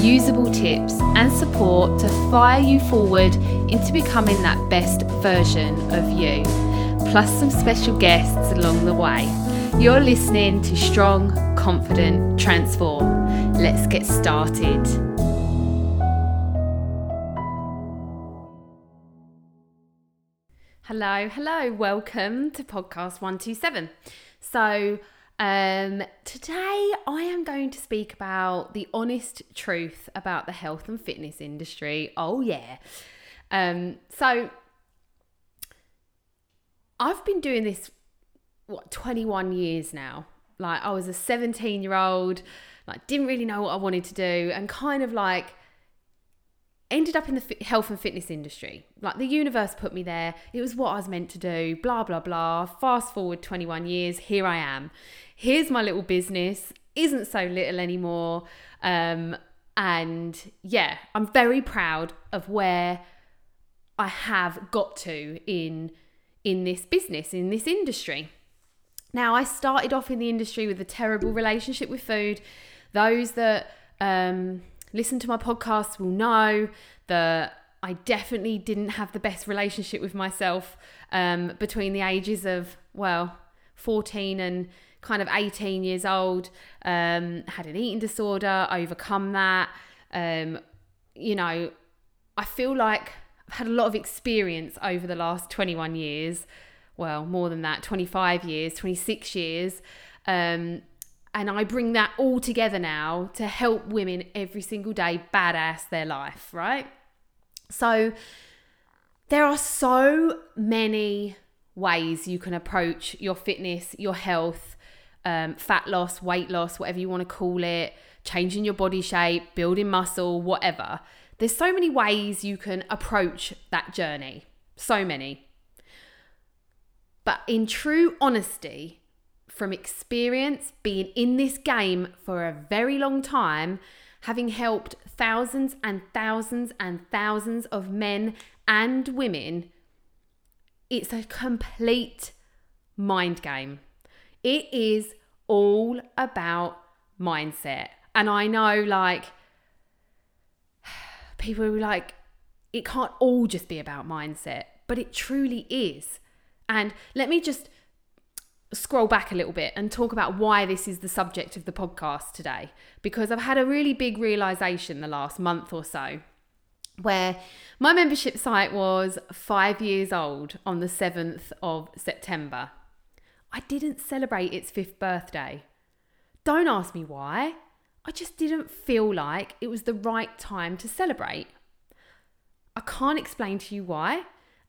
usable tips, and support to fire you forward into becoming that best version of you, plus some special guests along the way. You're listening to Strong, Confident, Transform. Let's get started. Hello, hello, welcome to podcast 127. So, um, today I am going to speak about the honest truth about the health and fitness industry. Oh, yeah. Um, so, I've been doing this, what, 21 years now. Like, I was a 17 year old, like, didn't really know what I wanted to do, and kind of like, ended up in the health and fitness industry. Like the universe put me there. It was what I was meant to do, blah, blah, blah. Fast forward 21 years, here I am. Here's my little business, isn't so little anymore. Um, and yeah, I'm very proud of where I have got to in in this business, in this industry. Now, I started off in the industry with a terrible relationship with food. Those that um, listen to my podcast will know that I definitely didn't have the best relationship with myself um, between the ages of, well, 14 and kind of 18 years old. Um, had an eating disorder, overcome that. Um, you know, I feel like I've had a lot of experience over the last 21 years. Well, more than that, 25 years, 26 years. Um, and I bring that all together now to help women every single day badass their life, right? So there are so many ways you can approach your fitness, your health, um, fat loss, weight loss, whatever you want to call it, changing your body shape, building muscle, whatever. There's so many ways you can approach that journey. So many. But in true honesty, from experience, being in this game for a very long time, having helped thousands and thousands and thousands of men and women, it's a complete mind game. It is all about mindset. And I know, like, people are like, it can't all just be about mindset, but it truly is. And let me just scroll back a little bit and talk about why this is the subject of the podcast today because I've had a really big realization the last month or so where my membership site was 5 years old on the 7th of September. I didn't celebrate its 5th birthday. Don't ask me why. I just didn't feel like it was the right time to celebrate. I can't explain to you why.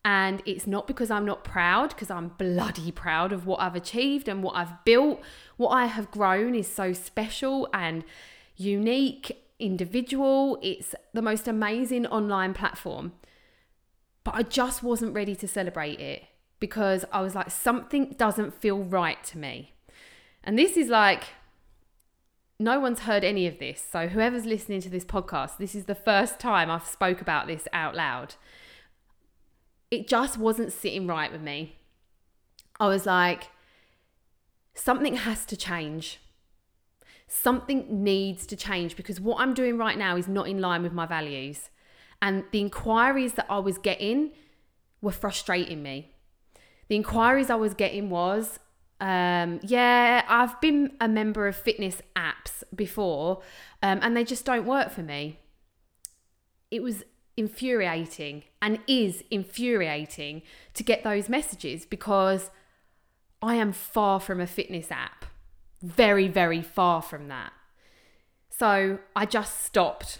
And it's not because I'm not proud, because I'm bloody proud of what I've achieved and what I've built. What I have grown is so special and unique, individual. It's the most amazing online platform. But I just wasn't ready to celebrate it because I was like, something doesn't feel right to me. And this is like, no one's heard any of this. So whoever's listening to this podcast, this is the first time I've spoke about this out loud it just wasn't sitting right with me. I was like, something has to change. Something needs to change because what I'm doing right now is not in line with my values. And the inquiries that I was getting were frustrating me. The inquiries I was getting was, um, yeah, I've been a member of fitness apps before, um, and they just don't work for me. It was infuriating and is infuriating to get those messages because I am far from a fitness app. Very, very far from that. So I just stopped,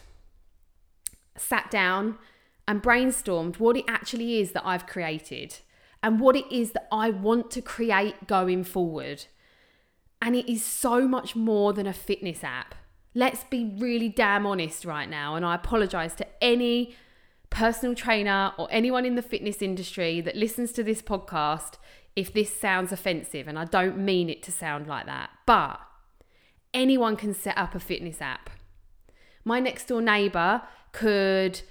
sat down, and brainstormed what it actually is that I've created and what it is that I want to create going forward. And it is so much more than a fitness app. Let's be really damn honest right now. And I apologize to any personal trainer or anyone in the fitness industry that listens to this podcast if this sounds offensive, and I don't mean it to sound like that, but anyone can set up a fitness app. My next door neighbor could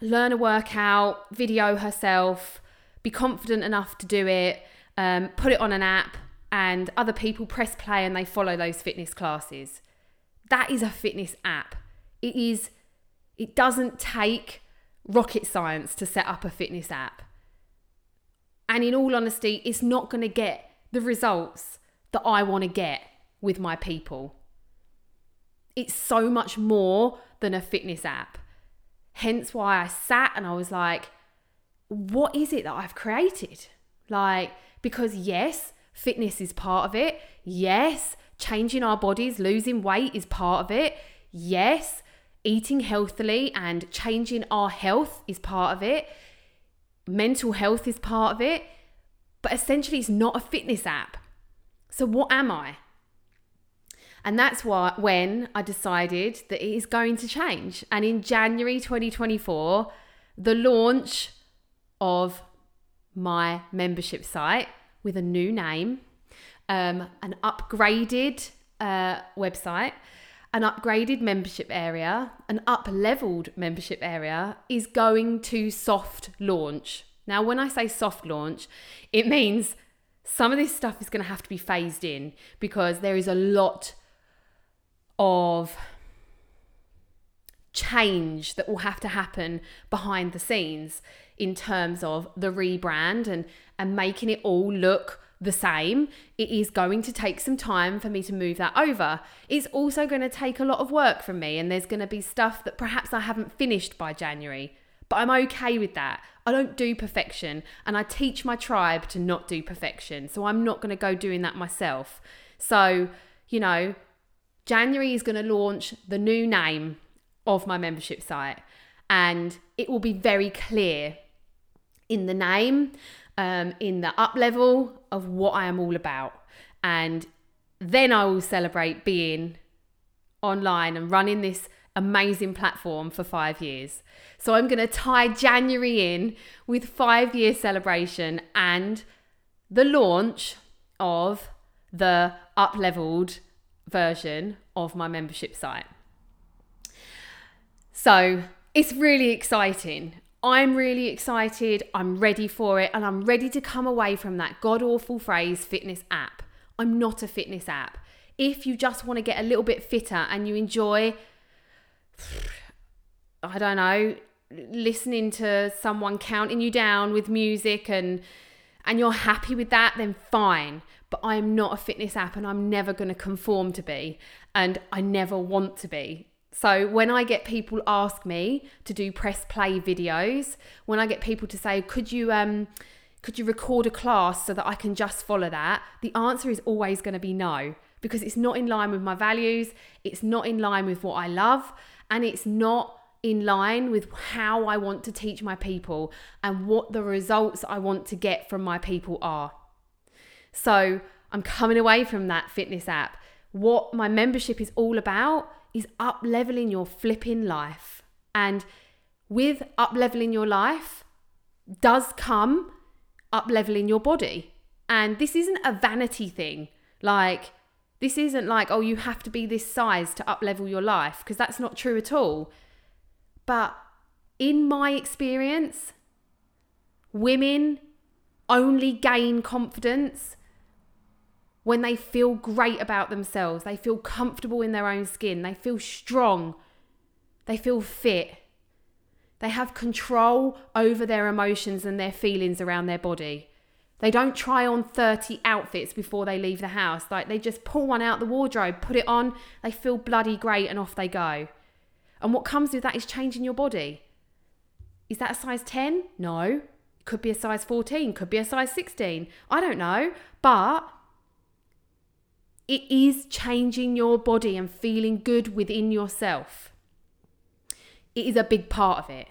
learn a workout, video herself, be confident enough to do it, um, put it on an app, and other people press play and they follow those fitness classes. That is a fitness app. It is. It doesn't take rocket science to set up a fitness app. And in all honesty, it's not going to get the results that I want to get with my people. It's so much more than a fitness app. Hence why I sat and I was like, what is it that I've created? Like, because yes, fitness is part of it. Yes, changing our bodies, losing weight is part of it. Yes, eating healthily and changing our health is part of it. Mental health is part of it. But essentially, it's not a fitness app. So, what am I? And that's why when I decided that it is going to change. And in January 2024, the launch of my membership site with a new name, um, an upgraded uh, website, an upgraded membership area, an up leveled membership area is going to soft launch. Now, when I say soft launch, it means some of this stuff is going to have to be phased in because there is a lot of change that will have to happen behind the scenes in terms of the rebrand and and making it all look the same. It is going to take some time for me to move that over. It's also going to take a lot of work from me, and there's going to be stuff that perhaps I haven't finished by January. But I'm okay with that. I don't do perfection, and I teach my tribe to not do perfection. So I'm not going to go doing that myself. So, you know, January is going to launch the new name of my membership site, and it will be very clear in the name, um, in the up level of what I am all about. And then I will celebrate being online and running this amazing platform for five years. So I'm going to tie January in with five year celebration and the launch of the up leveled version of my membership site. So it's really exciting. I'm really excited. I'm ready for it. And I'm ready to come away from that god awful phrase fitness app. I'm not a fitness app. If you just want to get a little bit fitter and you enjoy, I don't know, listening to someone counting you down with music and and you're happy with that, then fine. But I'm not a fitness app and I'm never going to conform to be. And I never want to be. So when I get people ask me to do press play videos, when I get people to say, "Could you um could you record a class so that I can just follow that?" The answer is always going to be no because it's not in line with my values, it's not in line with what I love, and it's not in line with how I want to teach my people and what the results I want to get from my people are. So, I'm coming away from that fitness app. What my membership is all about is up leveling your flipping life. And with up leveling your life does come up leveling your body. And this isn't a vanity thing. Like, this isn't like, oh, you have to be this size to up level your life, because that's not true at all. But in my experience, women only gain confidence when they feel great about themselves, they feel comfortable in their own skin, they feel strong, they feel fit, they have control over their emotions and their feelings around their body. They don't try on 30 outfits before they leave the house. Like they just pull one out the wardrobe, put it on, they feel bloody great, and off they go. And what comes with that is changing your body. Is that a size 10? No. Could be a size 14, could be a size 16. I don't know. But it is changing your body and feeling good within yourself. It is a big part of it.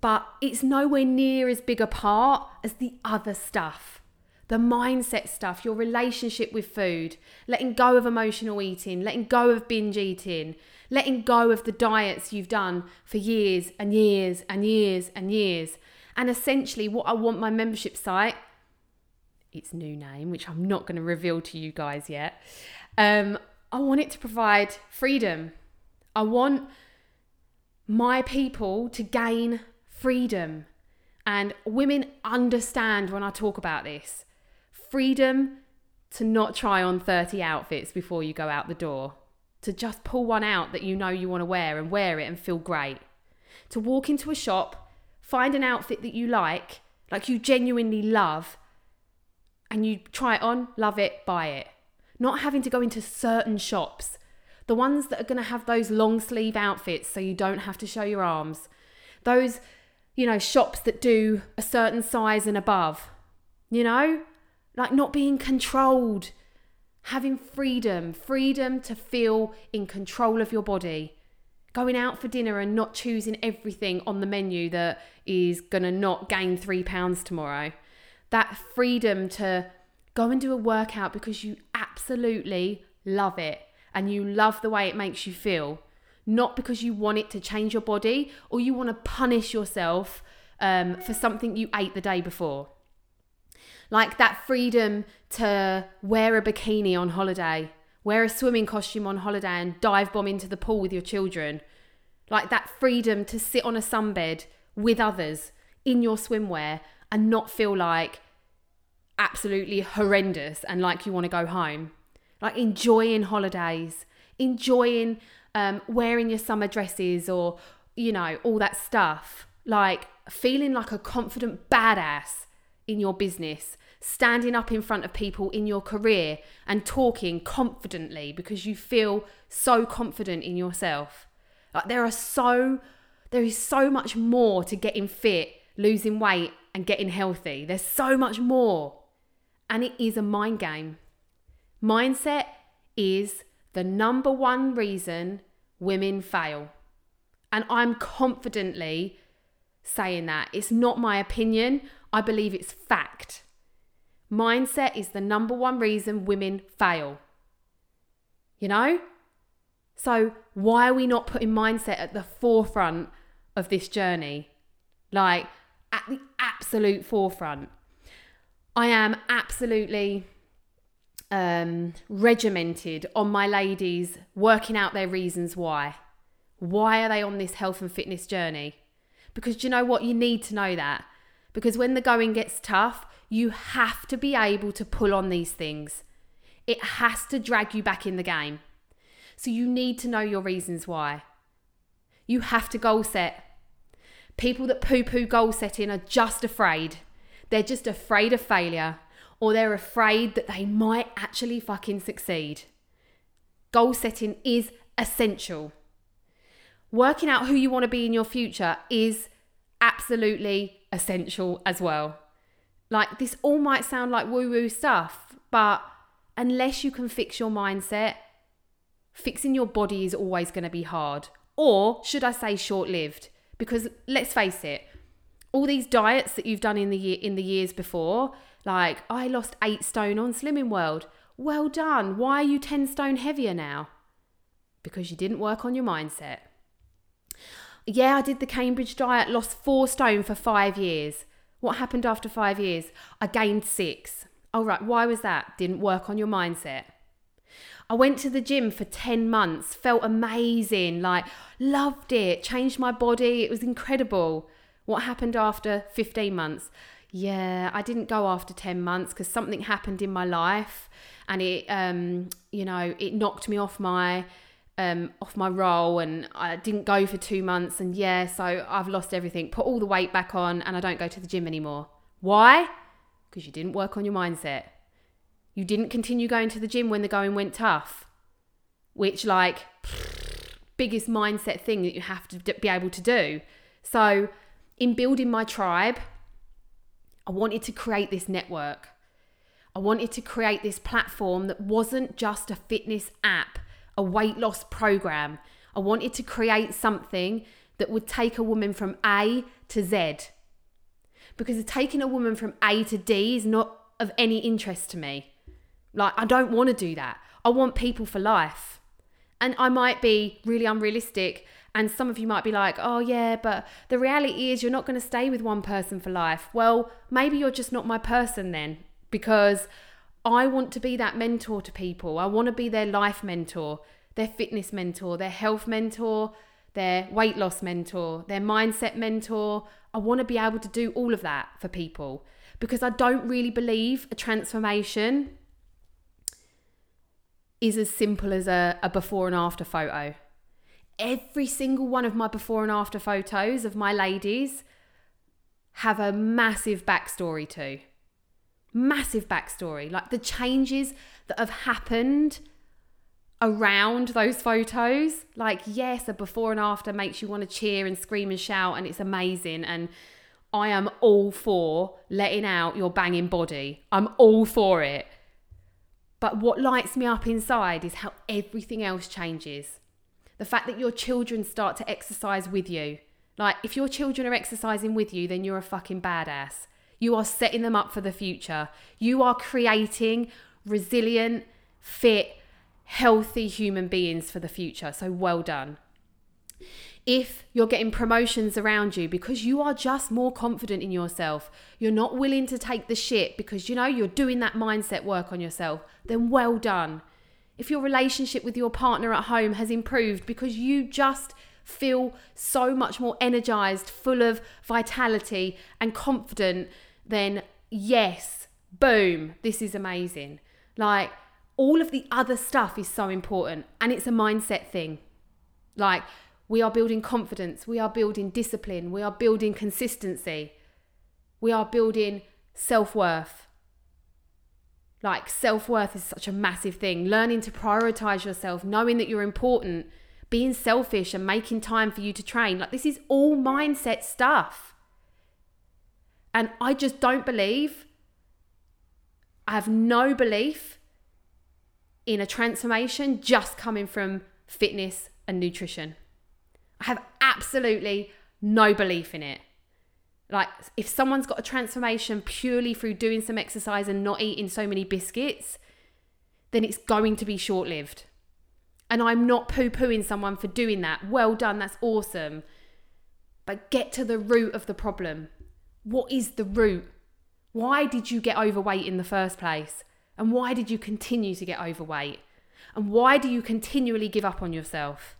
But it's nowhere near as big a part as the other stuff. the mindset stuff, your relationship with food, letting go of emotional eating, letting go of binge eating, letting go of the diets you've done for years and years and years and years. And essentially, what I want my membership site, its new name, which I'm not going to reveal to you guys yet, um, I want it to provide freedom. I want my people to gain freedom. And women understand when I talk about this freedom to not try on 30 outfits before you go out the door, to just pull one out that you know you want to wear and wear it and feel great, to walk into a shop, find an outfit that you like, like you genuinely love, and you try it on, love it, buy it. Not having to go into certain shops, the ones that are going to have those long sleeve outfits so you don't have to show your arms, those, you know, shops that do a certain size and above, you know, like not being controlled, having freedom, freedom to feel in control of your body. Going out for dinner and not choosing everything on the menu that is gonna not gain three pounds tomorrow. That freedom to go and do a workout because you absolutely love it and you love the way it makes you feel, not because you want it to change your body or you want to punish yourself um, for something you ate the day before. Like that freedom to wear a bikini on holiday, wear a swimming costume on holiday and dive bomb into the pool with your children. Like that freedom to sit on a sunbed with others in your swimwear and not feel like absolutely horrendous and like you want to go home. Like enjoying holidays, enjoying um, wearing your summer dresses or, you know, all that stuff. Like feeling like a confident badass in your business, standing up in front of people in your career and talking confidently because you feel so confident in yourself. Like there are so there is so much more to getting fit, losing weight and getting healthy. There's so much more. And it is a mind game. Mindset is the number one reason women fail. And I'm confidently saying that. It's not my opinion. I believe it's fact. Mindset is the number one reason women fail. You know? So, why are we not putting mindset at the forefront of this journey? Like, at the absolute forefront. I am absolutely um, regimented on my ladies working out their reasons why. Why are they on this health and fitness journey? Because you know what? You need to know that. Because when the going gets tough, you have to be able to pull on these things. It has to drag you back in the game. So you need to know your reasons why. You have to goal set. People that poo poo goal setting are just afraid. They're just afraid of failure or they're afraid that they might actually fucking succeed. Goal setting is essential. Working out who you want to be in your future is absolutely essential as well. Like, this all might sound like woo woo stuff, but unless you can fix your mindset, fixing your body is always going to be hard. Or should I say short lived? Because let's face it, all these diets that you've done in the year in the years before, like I lost eight stone on Slimming World. Well done. Why are you 10 stone heavier now? Because you didn't work on your mindset. Yeah, I did the Cambridge diet, lost four stone for five years. What happened after five years? I gained six. All right, why was that? Didn't work on your mindset. I went to the gym for 10 months, felt amazing, like loved it, changed my body, it was incredible. What happened after 15 months? Yeah, I didn't go after 10 months because something happened in my life and it, um, you know, it knocked me off my um, off my role and I didn't go for two months. And yeah, so I've lost everything, put all the weight back on, and I don't go to the gym anymore. Why? Because you didn't work on your mindset. You didn't continue going to the gym when the going went tough, which, like, biggest mindset thing that you have to be able to do. So, in building my tribe, I wanted to create this network. I wanted to create this platform that wasn't just a fitness app a weight loss program. I wanted to create something that would take a woman from A to Z. Because taking a woman from A to D is not of any interest to me. Like, I don't want to do that. I want people for life. And I might be really unrealistic. And some of you might be like, oh, yeah, but the reality is you're not going to stay with one person for life. Well, maybe you're just not my person then, because I want to be that mentor to people. I want to be their life mentor, their fitness mentor, their health mentor, their weight loss mentor, their mindset mentor. I want to be able to do all of that for people because I don't really believe a transformation is as simple as a, a before and after photo. Every single one of my before and after photos of my ladies have a massive backstory too. Massive backstory. Like the changes that have happened around those photos. Like, yes, a before and after makes you want to cheer and scream and shout, and it's amazing. And I am all for letting out your banging body. I'm all for it. But what lights me up inside is how everything else changes. The fact that your children start to exercise with you. Like, if your children are exercising with you, then you're a fucking badass. You are setting them up for the future. You are creating resilient, fit, healthy human beings for the future. So, well done if you're getting promotions around you because you are just more confident in yourself, you're not willing to take the shit because you know you're doing that mindset work on yourself, then well done. If your relationship with your partner at home has improved because you just feel so much more energized, full of vitality and confident, then yes, boom, this is amazing. Like all of the other stuff is so important and it's a mindset thing. Like we are building confidence. We are building discipline. We are building consistency. We are building self worth. Like, self worth is such a massive thing. Learning to prioritize yourself, knowing that you're important, being selfish and making time for you to train. Like, this is all mindset stuff. And I just don't believe, I have no belief in a transformation just coming from fitness and nutrition. I have absolutely no belief in it. Like, if someone's got a transformation purely through doing some exercise and not eating so many biscuits, then it's going to be short lived. And I'm not poo pooing someone for doing that. Well done, that's awesome. But get to the root of the problem. What is the root? Why did you get overweight in the first place? And why did you continue to get overweight? And why do you continually give up on yourself?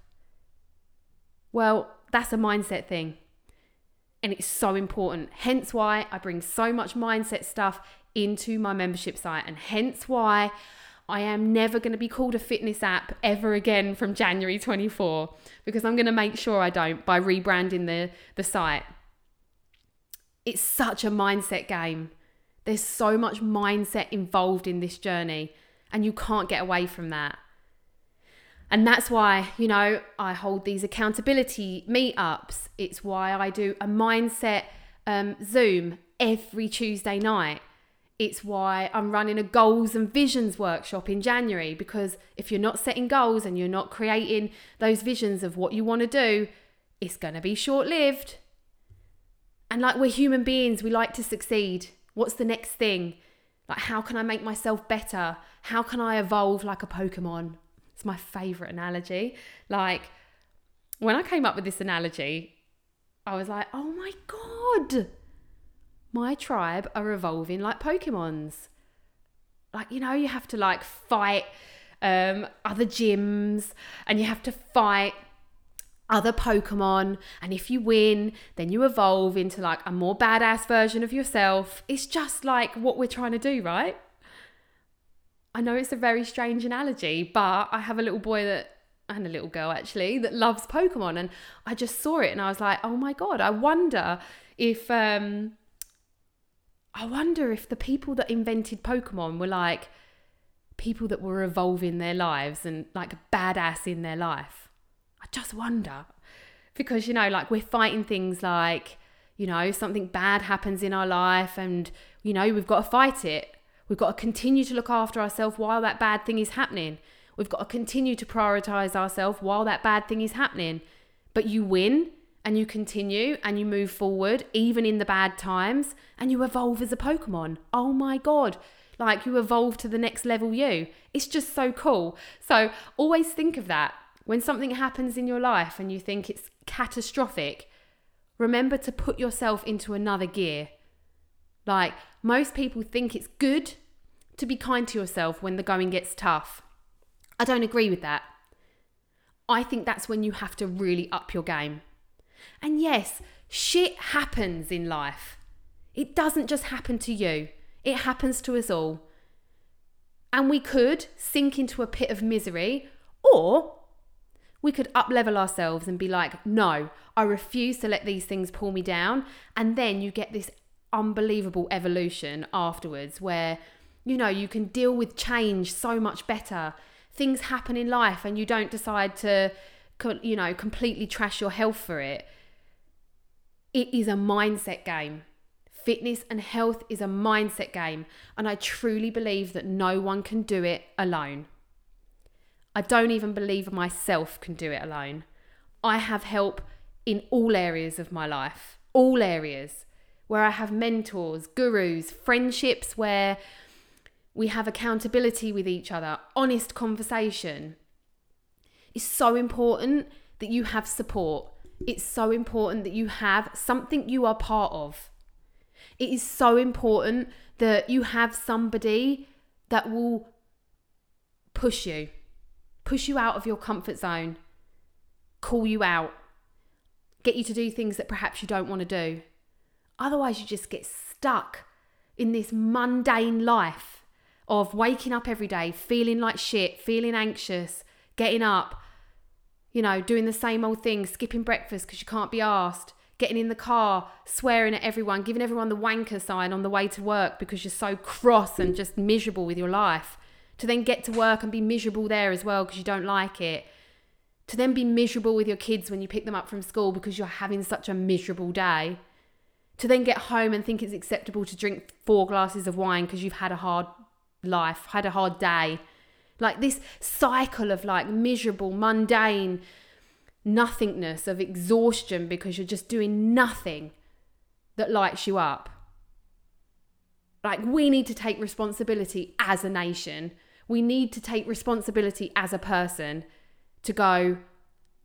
Well, that's a mindset thing. And it's so important. Hence why I bring so much mindset stuff into my membership site, and hence why I am never going to be called a fitness app ever again from January 24 because I'm going to make sure I don't by rebranding the, the site. It's such a mindset game. There's so much mindset involved in this journey, and you can't get away from that. And that's why, you know, I hold these accountability meetups. It's why I do a mindset um, Zoom every Tuesday night. It's why I'm running a goals and visions workshop in January because if you're not setting goals and you're not creating those visions of what you want to do, it's going to be short lived. And like we're human beings, we like to succeed. What's the next thing? Like, how can I make myself better? How can I evolve like a Pokemon? It's my favorite analogy. Like, when I came up with this analogy, I was like, oh my God, my tribe are evolving like Pokemons. Like, you know, you have to like fight um, other gyms and you have to fight other Pokemon. And if you win, then you evolve into like a more badass version of yourself. It's just like what we're trying to do, right? I know it's a very strange analogy, but I have a little boy that and a little girl actually that loves Pokemon and I just saw it and I was like, "Oh my god, I wonder if um I wonder if the people that invented Pokemon were like people that were evolving their lives and like badass in their life. I just wonder. Because you know, like we're fighting things like, you know, something bad happens in our life and you know, we've got to fight it We've got to continue to look after ourselves while that bad thing is happening. We've got to continue to prioritize ourselves while that bad thing is happening. But you win and you continue and you move forward, even in the bad times, and you evolve as a Pokemon. Oh my God. Like you evolve to the next level you. It's just so cool. So always think of that. When something happens in your life and you think it's catastrophic, remember to put yourself into another gear. Like most people think it's good to be kind to yourself when the going gets tough. I don't agree with that. I think that's when you have to really up your game. And yes, shit happens in life. It doesn't just happen to you, it happens to us all. And we could sink into a pit of misery, or we could up level ourselves and be like, no, I refuse to let these things pull me down. And then you get this unbelievable evolution afterwards where, you know, you can deal with change so much better. Things happen in life and you don't decide to you know completely trash your health for it. It is a mindset game. Fitness and health is a mindset game and i truly believe that no one can do it alone. I don't even believe myself can do it alone. I have help in all areas of my life all areas where i have mentors gurus friendships where we have accountability with each other, honest conversation. It's so important that you have support. It's so important that you have something you are part of. It is so important that you have somebody that will push you, push you out of your comfort zone, call you out, get you to do things that perhaps you don't want to do. Otherwise, you just get stuck in this mundane life of waking up every day feeling like shit, feeling anxious, getting up, you know, doing the same old thing, skipping breakfast because you can't be asked, getting in the car, swearing at everyone, giving everyone the wanker sign on the way to work because you're so cross and just miserable with your life. To then get to work and be miserable there as well because you don't like it. To then be miserable with your kids when you pick them up from school because you're having such a miserable day. To then get home and think it's acceptable to drink four glasses of wine because you've had a hard life, had a hard day. Like this cycle of like miserable, mundane nothingness, of exhaustion because you're just doing nothing that lights you up. Like, we need to take responsibility as a nation. We need to take responsibility as a person to go,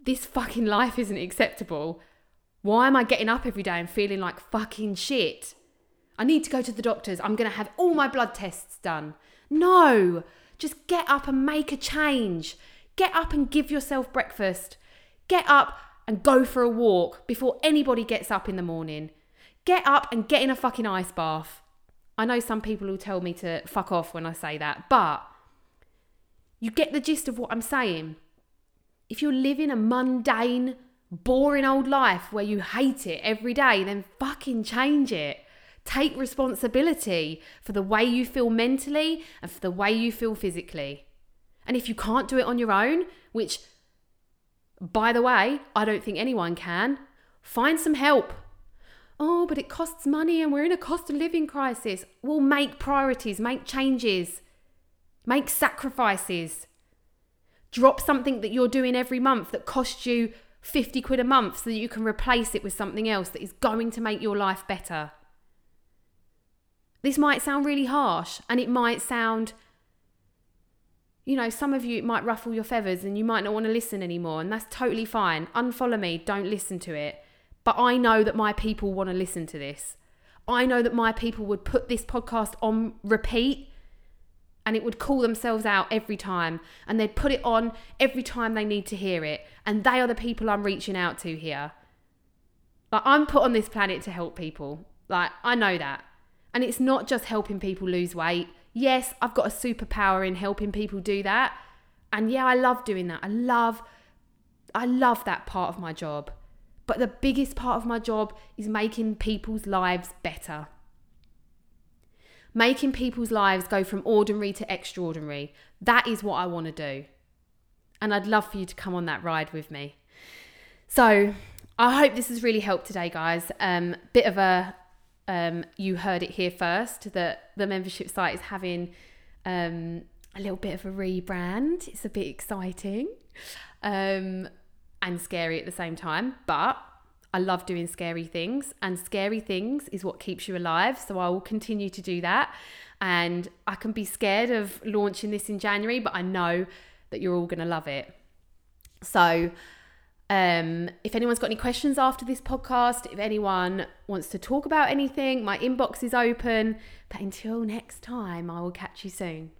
this fucking life isn't acceptable. Why am I getting up every day and feeling like fucking shit? I need to go to the doctors. I'm going to have all my blood tests done. No, just get up and make a change. Get up and give yourself breakfast. Get up and go for a walk before anybody gets up in the morning. Get up and get in a fucking ice bath. I know some people will tell me to fuck off when I say that, but you get the gist of what I'm saying. If you're living a mundane, boring old life where you hate it every day, then fucking change it. Take responsibility for the way you feel mentally and for the way you feel physically. And if you can't do it on your own, which, by the way, I don't think anyone can, find some help. Oh, but it costs money and we're in a cost of living crisis. Well, make priorities, make changes, make sacrifices. Drop something that you're doing every month that costs you 50 quid a month so that you can replace it with something else that is going to make your life better. This might sound really harsh and it might sound, you know, some of you, might ruffle your feathers and you might not want to listen anymore. And that's totally fine. Unfollow me, don't listen to it. But I know that my people want to listen to this. I know that my people would put this podcast on repeat and it would call themselves out every time and they'd put it on every time they need to hear it. And they are the people I'm reaching out to here. Like, I'm put on this planet to help people. Like, I know that. And it's not just helping people lose weight. Yes, I've got a superpower in helping people do that. And yeah, I love doing that. I love I love that part of my job. But the biggest part of my job is making people's lives better. Making people's lives go from ordinary to extraordinary. That is what I want to do. And I'd love for you to come on that ride with me. So, I hope this has really helped today, guys. Um, bit of a um, you heard it here first that the membership site is having um, a little bit of a rebrand. It's a bit exciting um, and scary at the same time, but I love doing scary things, and scary things is what keeps you alive. So I will continue to do that. And I can be scared of launching this in January, but I know that you're all going to love it. So, um, if anyone's got any questions after this podcast, if anyone wants to talk about anything, my inbox is open. But until next time, I will catch you soon.